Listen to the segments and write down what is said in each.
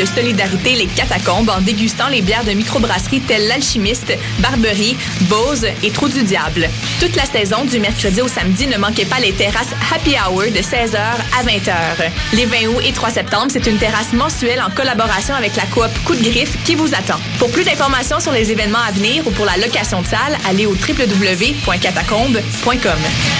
de solidarité Les Catacombes en dégustant les bières de microbrasserie telles l'Alchimiste, Barberie, Bose et Trou du Diable. Toute la saison, du mercredi au samedi, ne manquez pas les terrasses Happy Hour de 16h à 20h. Les 20 août et 3 septembre, c'est une terrasse mensuelle en collaboration avec la coop Coup de Griffe qui vous attend. Pour plus d'informations sur les événements à venir ou pour la location de salle, allez au www.catacombe.com.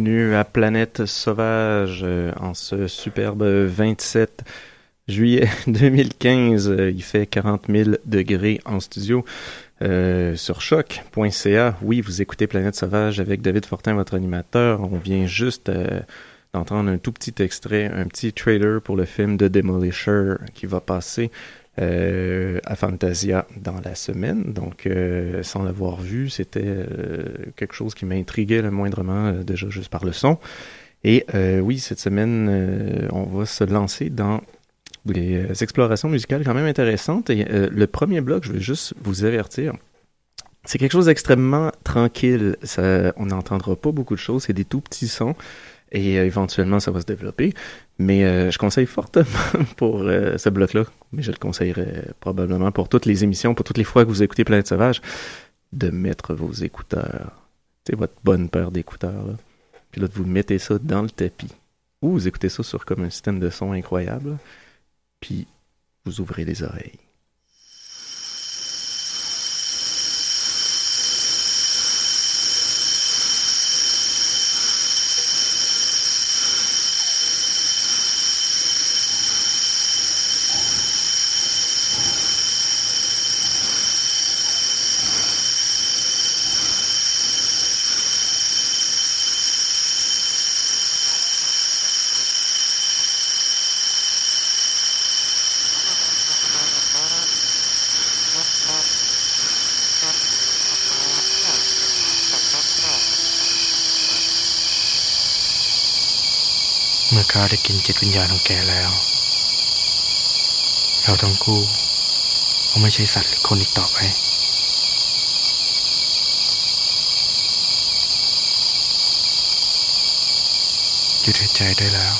Bienvenue à Planète Sauvage euh, en ce superbe 27 juillet 2015. Euh, Il fait 40 000 degrés en studio. Euh, sur choc.ca. Oui, vous écoutez Planète Sauvage avec David Fortin, votre animateur. On vient juste euh, d'entendre un tout petit extrait, un petit trailer pour le film de Demolisher qui va passer euh, à Fantasia dans la semaine. Donc, euh, sans l'avoir vu, c'était euh, quelque chose qui m'intriguait le moindrement, euh, déjà juste par le son. Et oui, cette semaine, on va se lancer dans des explorations musicales quand même intéressantes. Et le premier bloc, je veux juste vous avertir, c'est quelque chose d'extrêmement tranquille. Ça, on n'entendra pas beaucoup de choses. C'est des tout petits sons. Et euh, éventuellement, ça va se développer. Mais euh, je conseille fortement pour euh, ce bloc-là, mais je le conseillerais probablement pour toutes les émissions, pour toutes les fois que vous écoutez Planète Sauvage, de mettre vos écouteurs. Sais, votre bonne paire d'écouteurs. là. Puis là, vous mettez ça dans le tapis. Ou vous écoutez ça sur comme un système de son incroyable. Puis vous ouvrez les oreilles. มื่อข้าได้กินจิตวิญญาณของแกแล้ว เราทั้งคู่ก็ไม่ใช่สัตว์หรือคนอีกต่อไป หยุดหายใจได้แล้ว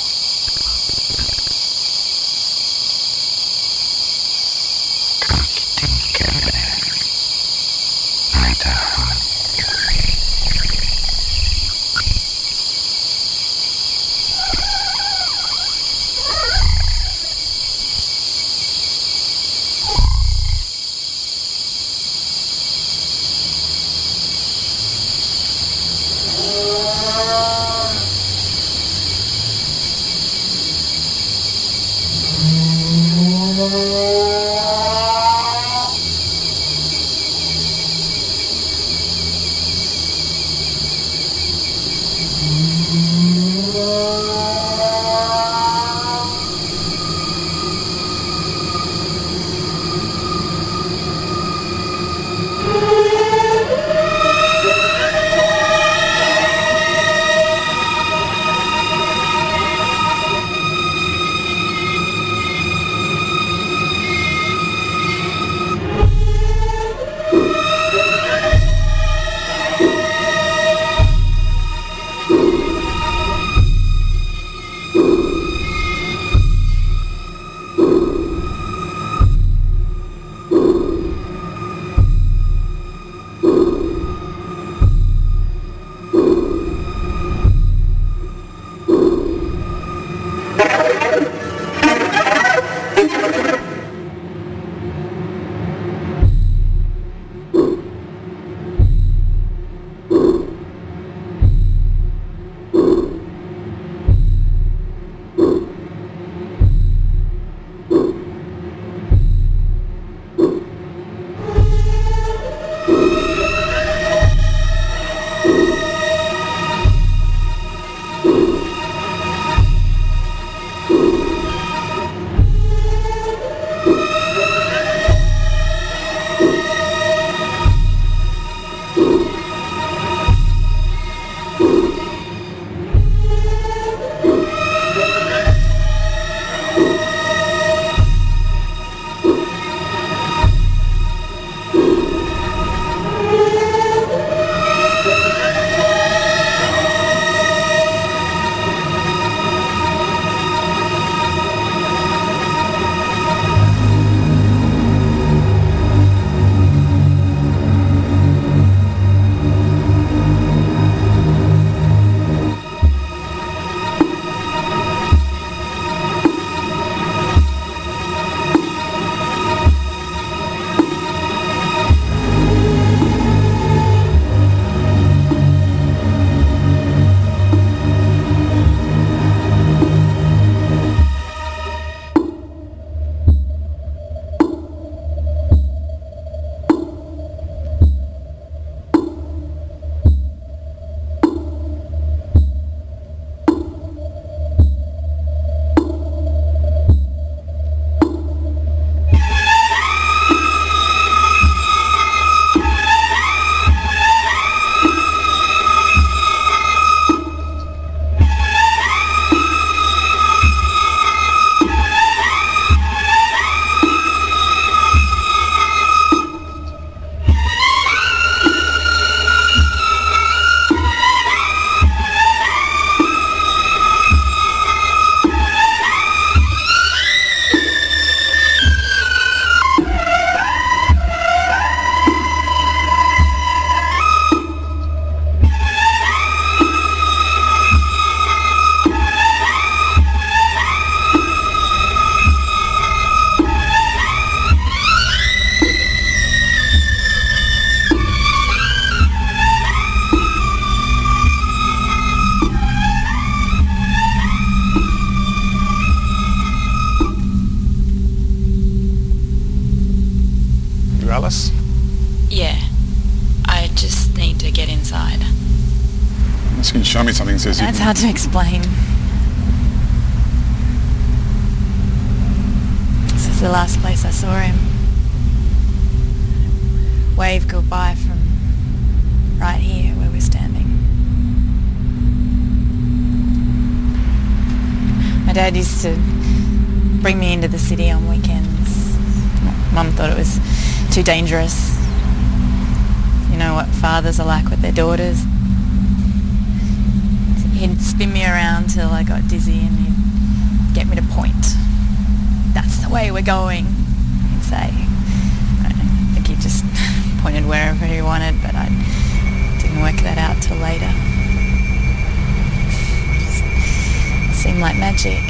that says you That's hard to explain. This is the last place I saw him. Wave goodbye from right here where we're standing. My dad used to bring me into the city on weekends. Mum thought it was too dangerous. You know what fathers are like with their daughters. He'd spin me around till I got dizzy and he'd get me to point. That's the way we're going, he'd say. I think he just pointed wherever he wanted, but I didn't work that out till later. It seemed like magic.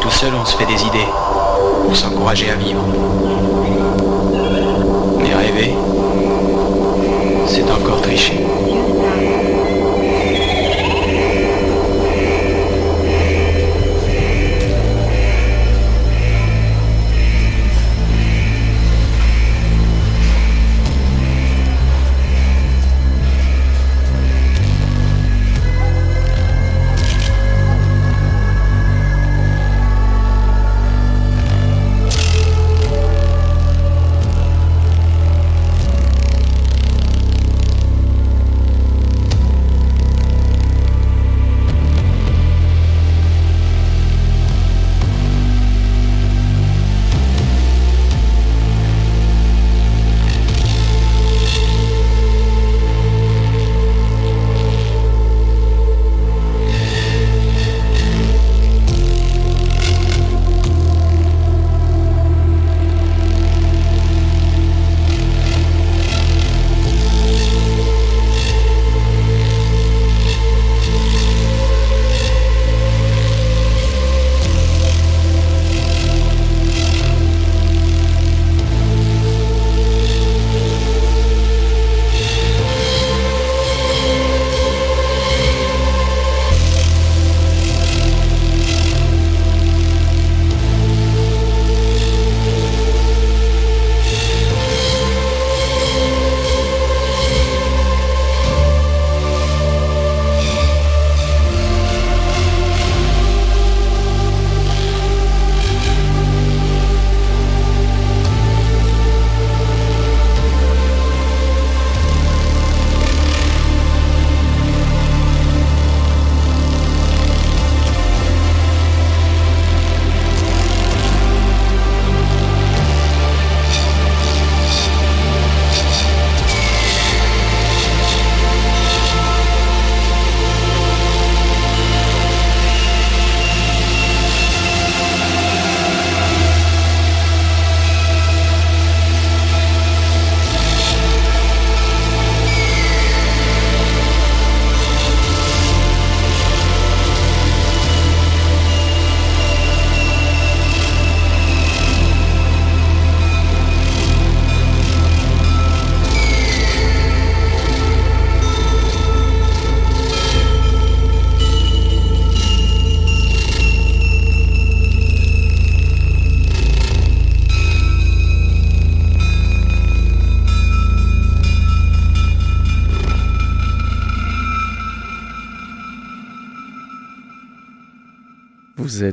Tout seul, on se fait des idées. Pour s'encourager à vivre. Mais rêver, c'est encore tricher.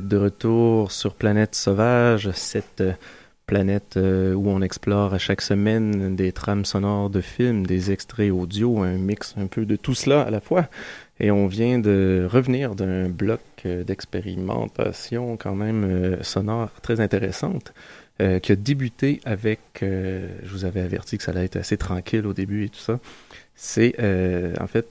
De retour sur Planète Sauvage, cette euh, planète euh, où on explore à chaque semaine des trames sonores de films, des extraits audio, un mix un peu de tout cela à la fois. Et on vient de revenir d'un bloc euh, d'expérimentation quand même sonore très intéressante. qui a débuté avec, je vous avais averti que ça allait être assez tranquille au début et tout ça. C'est en fait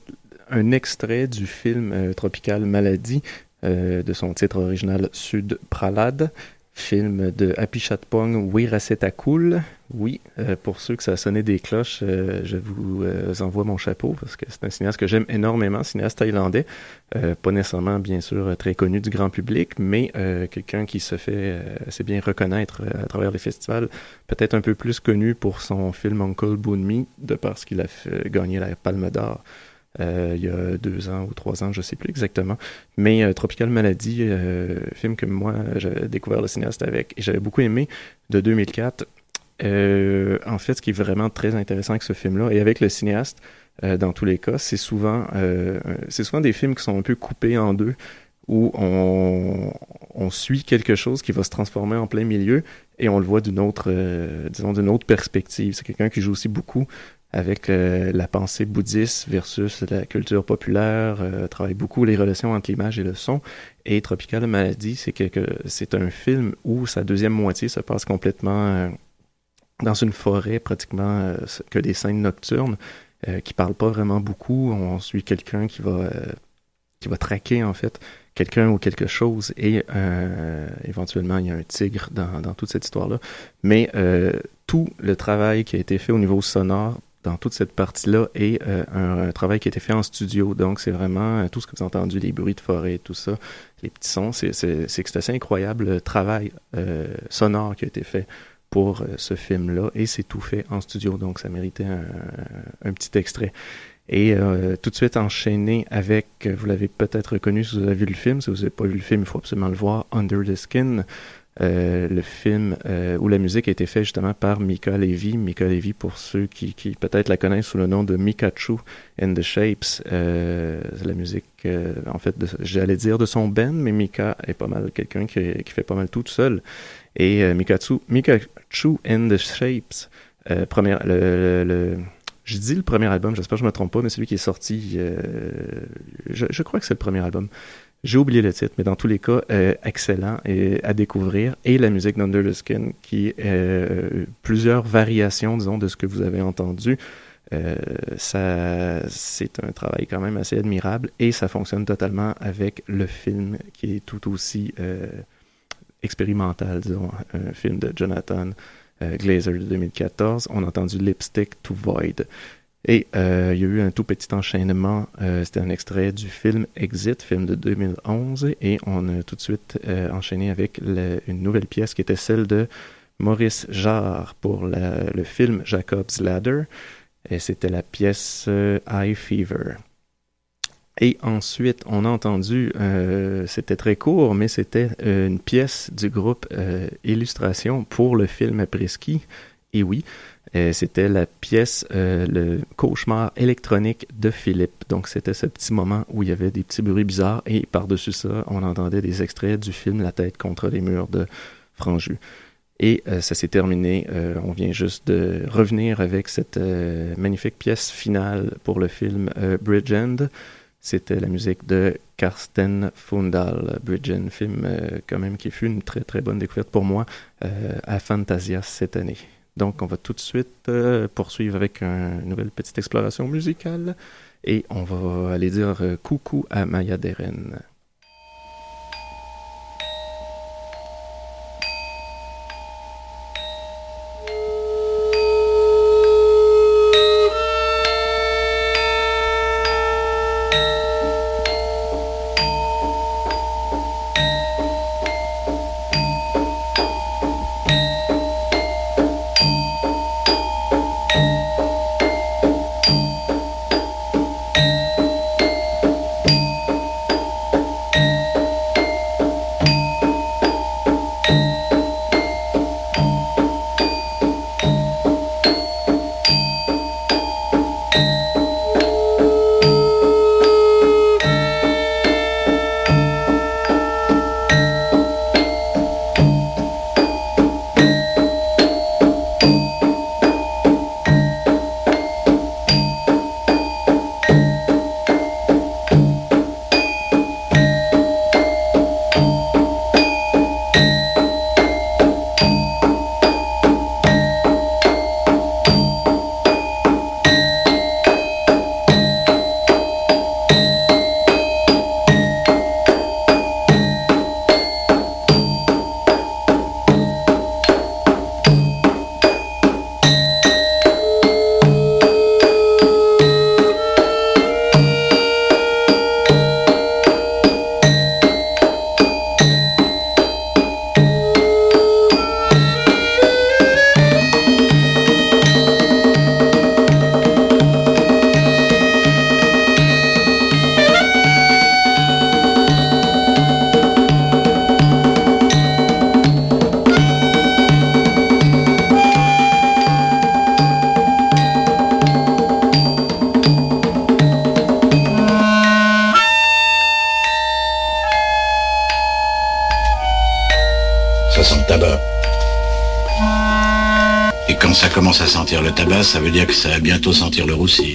un extrait du film Tropical Maladie de son titre original Sud Pralad, film de Happy Chatpong Wirasetakul. Oui, euh, pour ceux que ça a sonné des cloches, euh, je vous envoie mon chapeau parce que c'est un cinéaste que j'aime énormément, cinéaste thaïlandais, pas nécessairement bien sûr très connu du grand public, mais quelqu'un qui se fait assez bien reconnaître à travers les festivals, peut-être un peu plus connu pour son film Uncle Boonmi, de parce qu'il a gagné la Palme d'Or euh, il y a deux ans ou trois ans, je sais plus exactement. Mais euh, Tropical Maladie, euh, film que moi j'avais découvert le cinéaste avec et j'avais beaucoup aimé de 2004. en fait, ce qui est vraiment très intéressant avec ce film-là et avec le cinéaste, dans tous les cas, c'est souvent, c'est souvent des films qui sont un peu coupés en deux où on, on, suit quelque chose qui va se transformer en plein milieu et on le voit d'une autre, disons, d'une autre perspective. C'est quelqu'un qui joue aussi beaucoup avec euh, la pensée bouddhiste versus la culture populaire, euh, travaille beaucoup les relations entre l'image et le son. Et Tropical Maladie, c'est que c'est un film où sa deuxième moitié se passe complètement euh, dans une forêt, pratiquement que des scènes nocturnes, qui parlent pas vraiment beaucoup. On suit quelqu'un qui va qui va traquer en fait quelqu'un ou quelque chose et éventuellement il y a un tigre dans, dans toute cette histoire là mais tout le travail qui a été fait au niveau sonore dans toute cette partie-là et euh, un, travail qui a été fait en studio. Donc, c'est vraiment euh, tout ce que vous avez entendu, les bruits de forêt, tout ça, les petits sons. C'est, que c'est assez incroyable le travail euh, sonore qui a été fait pour ce film-là et c'est tout fait en studio. Donc, ça méritait un, un petit extrait. Et tout de suite enchaîné avec, vous l'avez peut-être reconnu si vous avez vu le film, si vous n'avez pas vu le film, il faut absolument le voir, Under the Skin, euh, le film euh, où la musique a été faite justement par Mika Levy. Mika Levy, pour ceux qui, qui peut-être la connaissent sous le nom de Mikachu and the Shapes, euh, la musique, euh, en fait, j'allais dire de son band, mais Mika est pas mal quelqu'un qui, qui, fait pas mal tout, seul. Et euh, Mikachu, Mikachu and the Shapes, première, le, le, je dis le premier album, j'espère que je me trompe pas, mais celui qui est sorti, je, je crois que c'est le premier album. J'ai oublié le titre, mais dans tous les cas, euh, excellent et à découvrir. Et la musique d'Under the Skin, qui est euh, plusieurs variations, disons, de ce que vous avez entendu. Euh, ça, c'est un travail quand même assez admirable et ça fonctionne totalement avec le film qui est tout aussi euh, expérimental, disons, un film de Jonathan euh, Glazer de 2014. On a entendu Lipstick to Void. Et euh, il y a eu un tout petit enchaînement. Euh, C'était un extrait du film Exit, film de 2011. Et on a tout de suite euh, enchaîné avec une nouvelle pièce qui était celle de Maurice Jarre pour le film Jacob's Ladder. Et c'était la pièce euh, High Fever. Et ensuite, on a entendu, euh, c'était très court, mais c'était une pièce du groupe Illustration pour le film Après-ski. Et oui, euh, c'était la pièce euh, Le cauchemar électronique de Philippe. Donc c'était ce petit moment où il y avait des petits bruits bizarres et par-dessus ça, on entendait des extraits du film La tête contre les murs de Franju. Et euh, ça s'est terminé. on vient juste de revenir avec cette magnifique pièce finale pour le film Bridge End. C'était la musique de Karsten Fundal, Bridge End, film quand même qui fut une très très bonne découverte pour moi à Fantasia cette année. Donc, on va tout de suite euh, poursuivre avec une nouvelle petite exploration musicale et on va aller dire euh, coucou à Maya Deren. Ça veut dire que ça va bientôt sentir le roussi.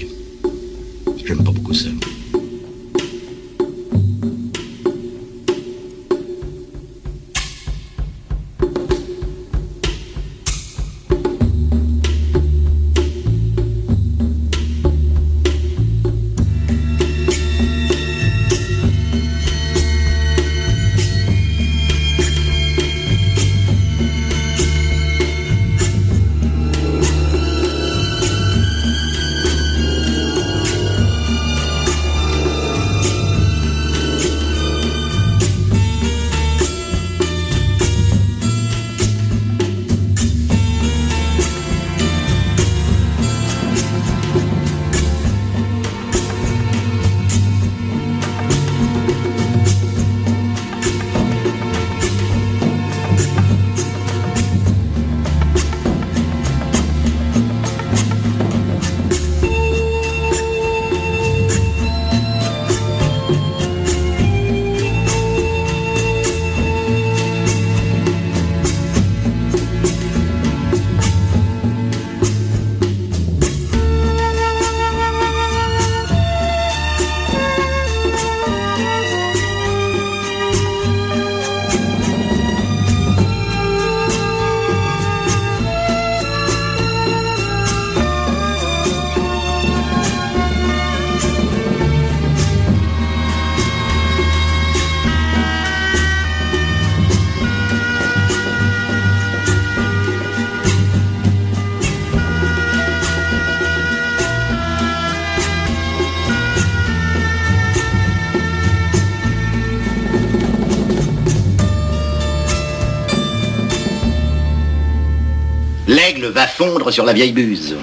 Va fondre sur la vieille buse.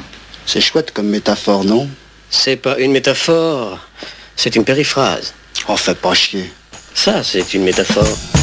C'est chouette comme métaphore, non C'est pas une métaphore, c'est une périphrase. Oh, fais pas chier. Ça, c'est une métaphore.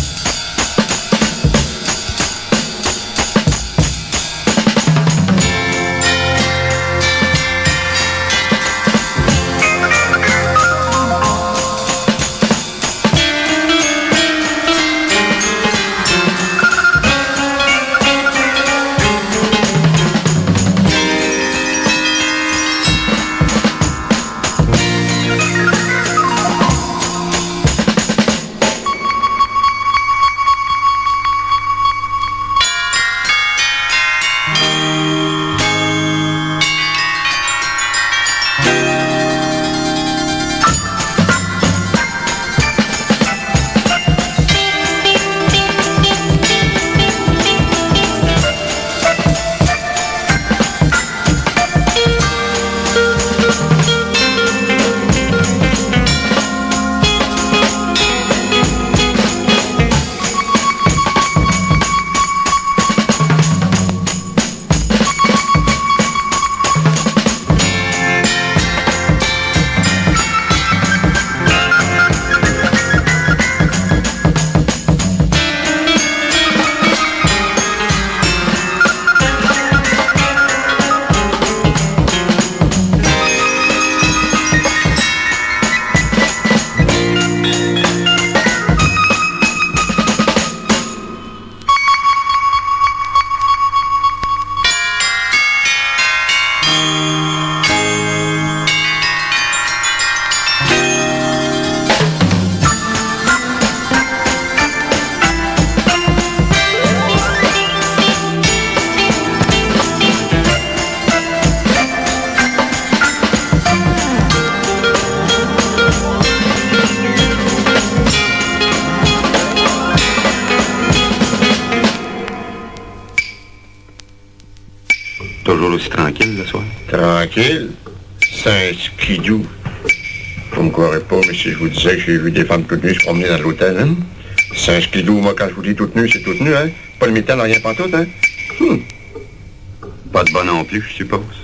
Aussi tranquille le soir. Tranquille? C'est un skidou. Vous me croirez pas, mais si je vous disais que j'ai vu des femmes toutes nues se promener dans l'hôtel, hein? C'est un skidou, moi, quand je vous dis toute nue, c'est toute nue, hein? Pas le mitaine, rien pas tout, hein? Hum. Pas de bon non plus, je suppose.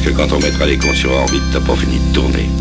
pense que quand on mettra les cons sur orbite, t'as pas fini de tourner.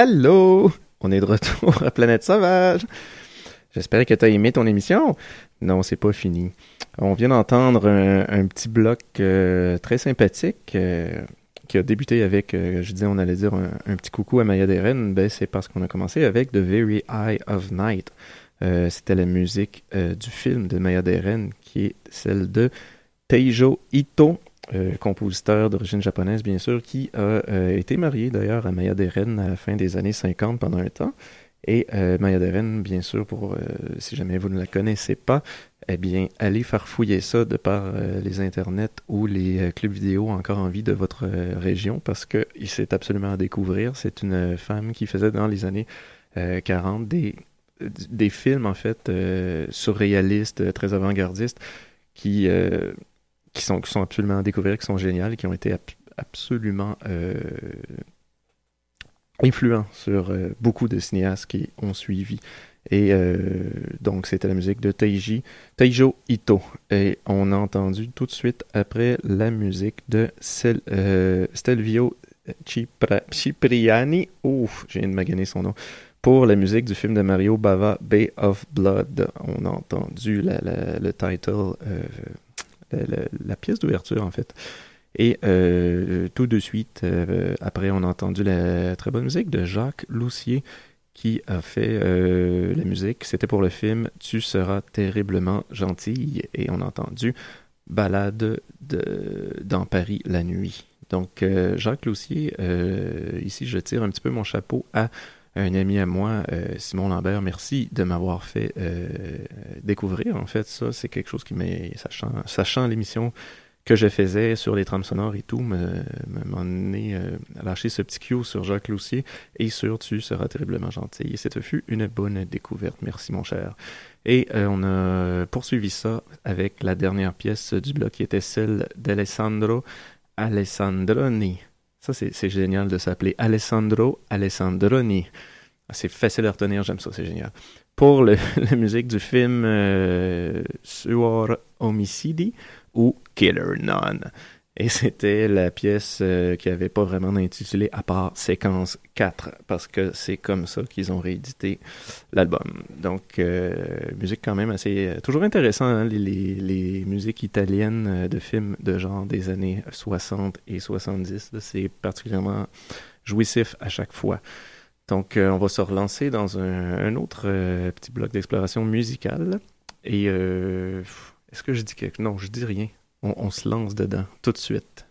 Hello! On est de retour à Planète Sauvage. J'espère que tu as aimé ton émission. Non, c'est pas fini. On vient d'entendre un, petit bloc euh, très sympathique euh, qui a débuté avec, euh, je disais, on allait dire un, petit coucou à Maya Deren. Ben, c'est parce qu'on a commencé avec The Very Eye of Night. C'était la musique du film de Maya Deren qui est celle de Teijo Ito euh, compositeur d'origine japonaise, bien sûr, qui a euh, été marié d'ailleurs à Maya Deren à la fin des années 50 pendant un temps. Et euh, Maya Deren, bien sûr, pour euh, si jamais vous ne la connaissez pas, eh bien, allez farfouiller ça de par euh, les internets ou les euh, clubs vidéo encore en vie de votre région parce que c'est absolument à découvrir. C'est une femme qui faisait dans les années euh, 40 des, des films, en fait, surréalistes, très avant-gardistes, qui, qui, sont, absolument à découvrir, qui sont géniales, qui ont été ab- absolument euh, influents sur euh, beaucoup de cinéastes qui ont suivi. Et euh, donc, c'était la musique de Teiji, Teijo Ito. Et on a entendu tout de suite après la musique de Stelvio Cipra- Cipriani. Ouf, j'ai de maganer son nom. Pour la musique du film de Mario Bava, Bay of Blood. On a entendu le title, la, la- pièce d'ouverture en fait. Et euh, tout de suite, euh, après, on a entendu la très bonne musique de Jacques Loussier qui a fait euh, la musique. C'était pour le film Tu seras terriblement gentille. Et on a entendu Balade de, dans Paris la nuit. Donc, euh, Jacques Loussier, euh, ici, je tire un petit peu mon chapeau à un ami à moi, euh, Simon Lambert. Merci de m'avoir fait euh, découvrir. En fait, ça, c'est quelque chose qui m'est, sachant, l'émission que je faisais sur les trames sonores et tout, me, me, m'en donné, euh, lâcher ce petit cue sur Jacques Loussier et sur Tu seras terriblement gentil. Et ce fut une bonne découverte. Merci, mon cher. Et euh, on a poursuivi ça avec la dernière pièce du bloc qui était celle d'Alessandro Alessandroni. Ça, c'est génial de s'appeler Alessandro Alessandroni. Ah, C'est facile à retenir, j'aime ça, c'est génial. Pour la musique du film euh, Suor Homicidi ou Killer None. Et c'était la pièce euh, qui avait pas vraiment d'intitulé à part Séquence 4, parce que c'est comme ça qu'ils ont réédité l'album. Donc, euh, musique quand même assez... euh, toujours intéressant, hein, les, les, musiques italiennes de films de genre des années 60 et 70. là, C'est particulièrement jouissif à chaque fois. Donc, on va se relancer dans un, autre petit bloc d'exploration musicale. Et est-ce que je dis quelque Non, je dis rien. On, se lance dedans tout de suite.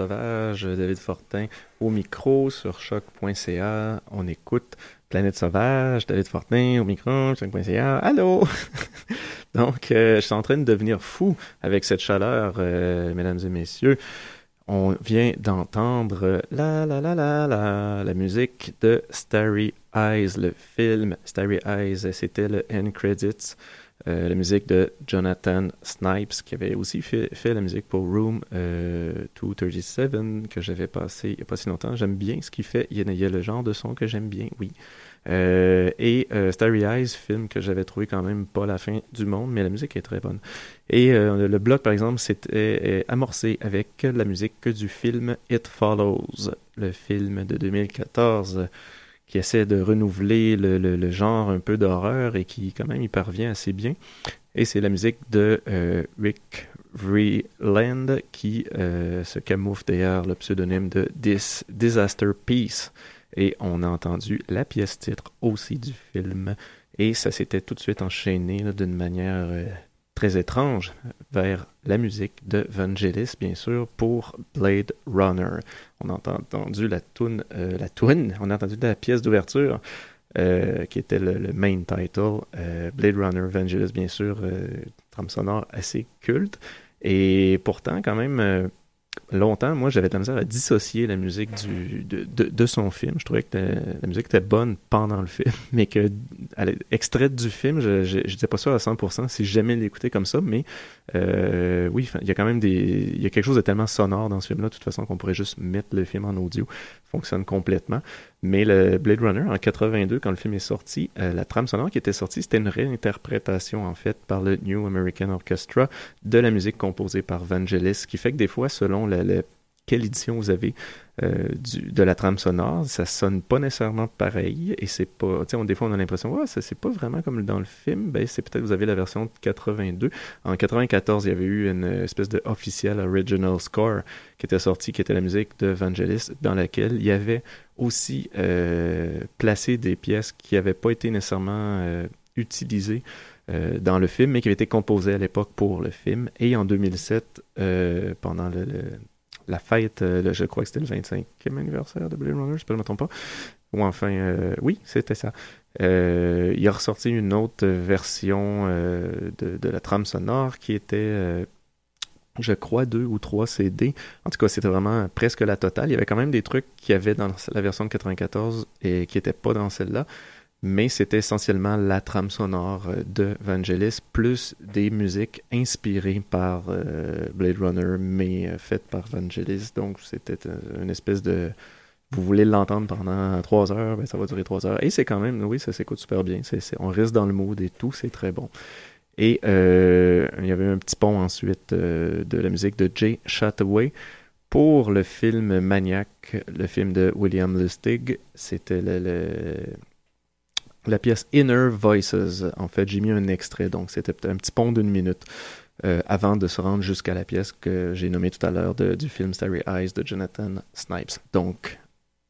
Sauvage, David Fortin au micro sur choc.ca. On écoute Planète Sauvage, David Fortin au micro, choc.ca. Allô! Donc, euh, je suis en train de devenir fou avec cette chaleur, euh, mesdames et messieurs. On vient d'entendre la la la la la la musique de Starry Eyes, le film Starry Eyes. C'était le end credits. Euh, la musique de Jonathan Snipes, qui avait aussi fait, fait la musique pour Room euh, 237, que j'avais passé il n'y a pas si longtemps. J'aime bien ce qu'il fait. Il y, a, il y, a, le genre de son que j'aime bien, oui. Euh, et euh, Starry Eyes, film que j'avais trouvé quand même pas la fin du monde, mais la musique est très bonne. Et euh, le bloc, par exemple, c'était amorcé avec la musique du film It Follows, le film de 2014 qui essaie de renouveler le, le, le genre un peu d'horreur et qui quand même y parvient assez bien. Et c'est la musique de euh, Rick Vreeland qui euh, se camoufle derrière le pseudonyme de Dis Disaster Peace. Et on a entendu la pièce titre aussi du film. Et ça s'était tout de suite enchaîné d'une manière euh, très étrange vers la musique de Vangelis, bien sûr, pour Blade Runner. On a entendu la toune, euh, la toune, on a entendu la pièce d'ouverture, euh, qui était le, le main title, euh, Blade Runner, Vangelis, bien sûr, trame sonore assez culte. Et pourtant, quand même, longtemps, moi, j'avais de à dissocier la musique de, son film. Je trouvais que la, musique était bonne pendant le film, mais que extraite du film, je n'étais pas sûr à 100% si jamais l'écoutais comme ça, mais euh, oui, il y a quand même des... Il y a quelque chose de tellement sonore dans ce film-là, de toute façon, qu'on pourrait juste mettre le film en audio. fonctionne complètement. Mais le Blade Runner, en 82, quand le film est sorti, euh, la trame sonore qui était sortie, c'était une réinterprétation, en fait, par le New American Orchestra de la musique composée par Vangelis, ce qui fait que des fois, selon la quelle édition vous avez euh, de la trame sonore, ça sonne pas nécessairement pareil et c'est pas, sais, des fois on a l'impression, ouais, ça c'est pas vraiment comme dans le film, ben c'est peut-être vous avez la version de 82. En 94, il y avait eu une espèce de official original score qui était sorti, qui était la musique de Vangelis, dans laquelle il y avait aussi euh, placé des pièces qui n'avaient pas été nécessairement euh, utilisées dans le film, mais qui avaient été composées à l'époque pour le film. Et en 2007, euh, pendant le, la fête, euh, je crois que c'était le 25e anniversaire de Blade Runner, je ne me trompe pas. Ou enfin, euh, oui, c'était ça. Euh, il a ressorti une autre version de, de, la trame sonore qui était, je crois, deux ou trois CD. En tout cas, c'était vraiment presque la totale. Il y avait quand même des trucs qu'il y avait dans la version de 94 et qui n'étaient pas dans celle-là mais c'était essentiellement la trame sonore de Vangelis, plus des musiques inspirées par euh, Blade Runner, mais euh, faites par Vangelis. Donc c'était une espèce de... Vous voulez l'entendre pendant trois heures, ben ça va durer trois heures. Et c'est quand même, oui, ça s'écoute super bien. on reste dans le mood et tout, c'est très bon. Et euh, il y avait un petit pont ensuite euh, de la musique de Jay Chataway pour le film Maniac, le film de William Lustig. C'était le la pièce Inner Voices. En fait, j'ai mis un extrait, donc c'était un petit pont d'une minute euh, avant de se rendre jusqu'à la pièce que j'ai nommée tout à l'heure du film Starry Eyes de Jonathan Snipes. Donc,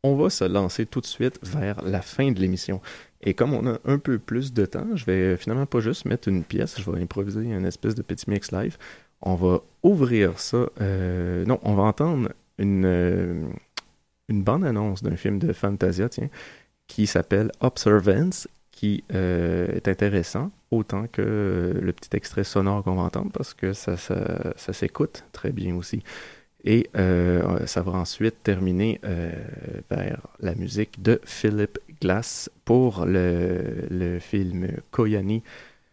on va se lancer tout de suite vers la fin de l'émission. Et comme on a un peu plus de temps, je vais finalement pas juste mettre une pièce, je vais improviser une espèce de petit mix live. On va ouvrir ça. Euh, non, on va entendre une, euh, une bande-annonce d'un film de Fantasia, tiens, qui s'appelle Observance, qui euh, est intéressant, autant que euh, le petit extrait sonore qu'on va entendre, parce que ça, ça, s'écoute très bien aussi. Et euh, ça va ensuite terminer vers la musique de Philip Glass pour le, film Koyani,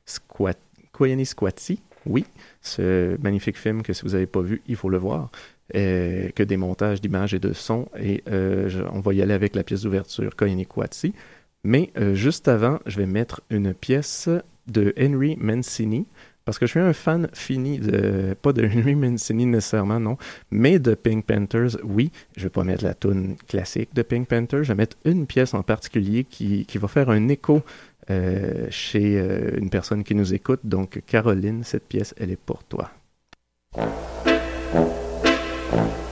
Squat, Koyani Squatty. Oui, ce magnifique film que si vous n'avez pas vu, il faut le voir. Euh, que des montages d'images et de sons. Et euh, on va y aller avec la pièce d'ouverture Koyani Kwatsi. Mais euh, juste avant, je vais mettre une pièce de Henry Mancini. Parce que je suis un fan fini de, pas de Henry Mancini nécessairement, non, mais de Pink Panthers, oui. Je vais pas mettre la tune classique de Pink Panthers, je vais mettre une pièce en particulier qui, qui va faire un écho chez une personne qui nous écoute. Donc, Caroline, cette pièce, elle est pour toi. Thank you.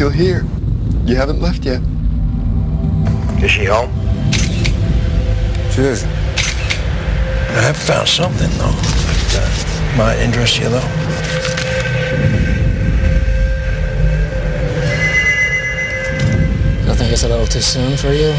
Still here. You haven't left yet. Is she home? She is. I have found something, though, that uh, might interest you, though. Don't think it's a little too soon for you?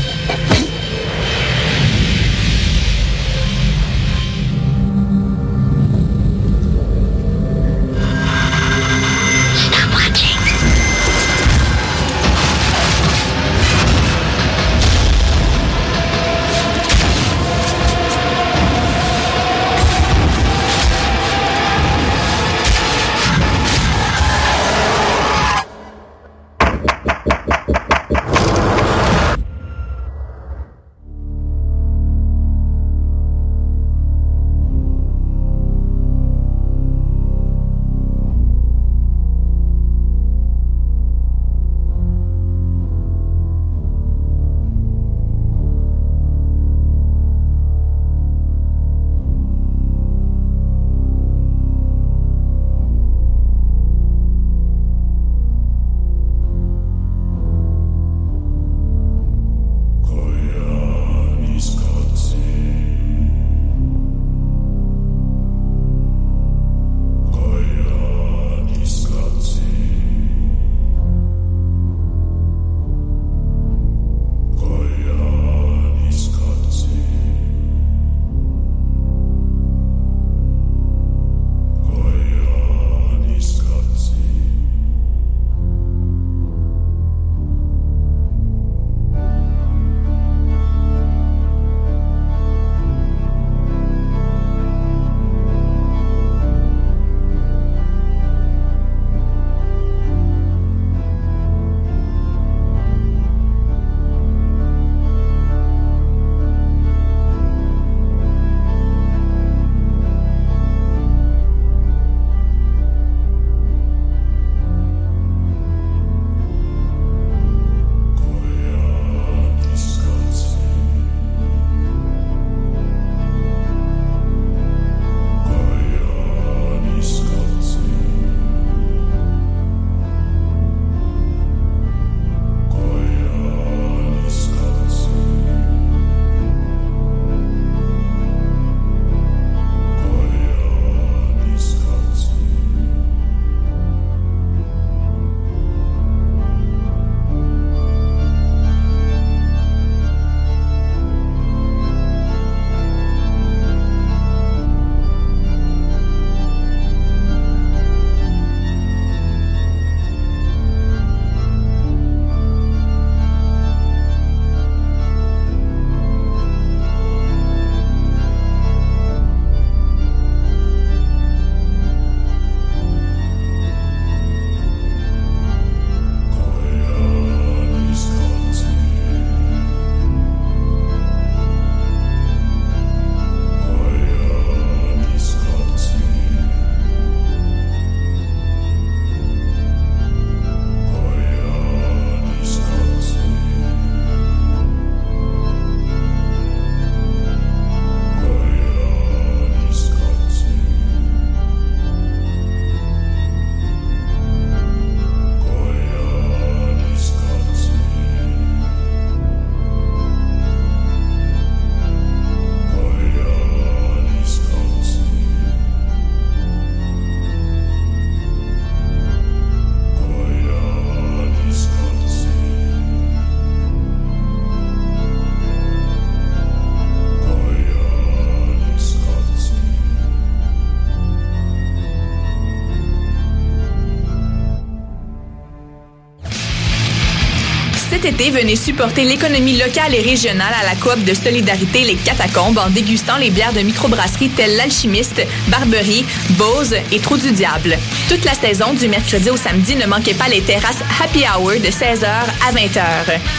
Cet été, venez supporter l'économie locale et régionale à la coop de solidarité Les Catacombes en dégustant les bières de microbrasserie telles l'Alchimiste, Barberie, Bose et Trou du Diable. Toute la saison, du mercredi au samedi, ne manquez pas les terrasses Happy Hour de 16h à 20h.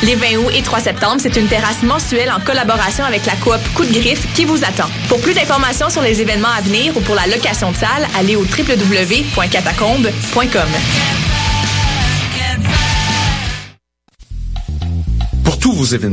Les 20 août et 3 septembre, c'est une terrasse mensuelle en collaboration avec la coop Coup de Griffe qui vous attend. Pour plus d'informations sur les événements à venir ou pour la location de salle, allez au www.catacombe.com. Pour tous vos événements,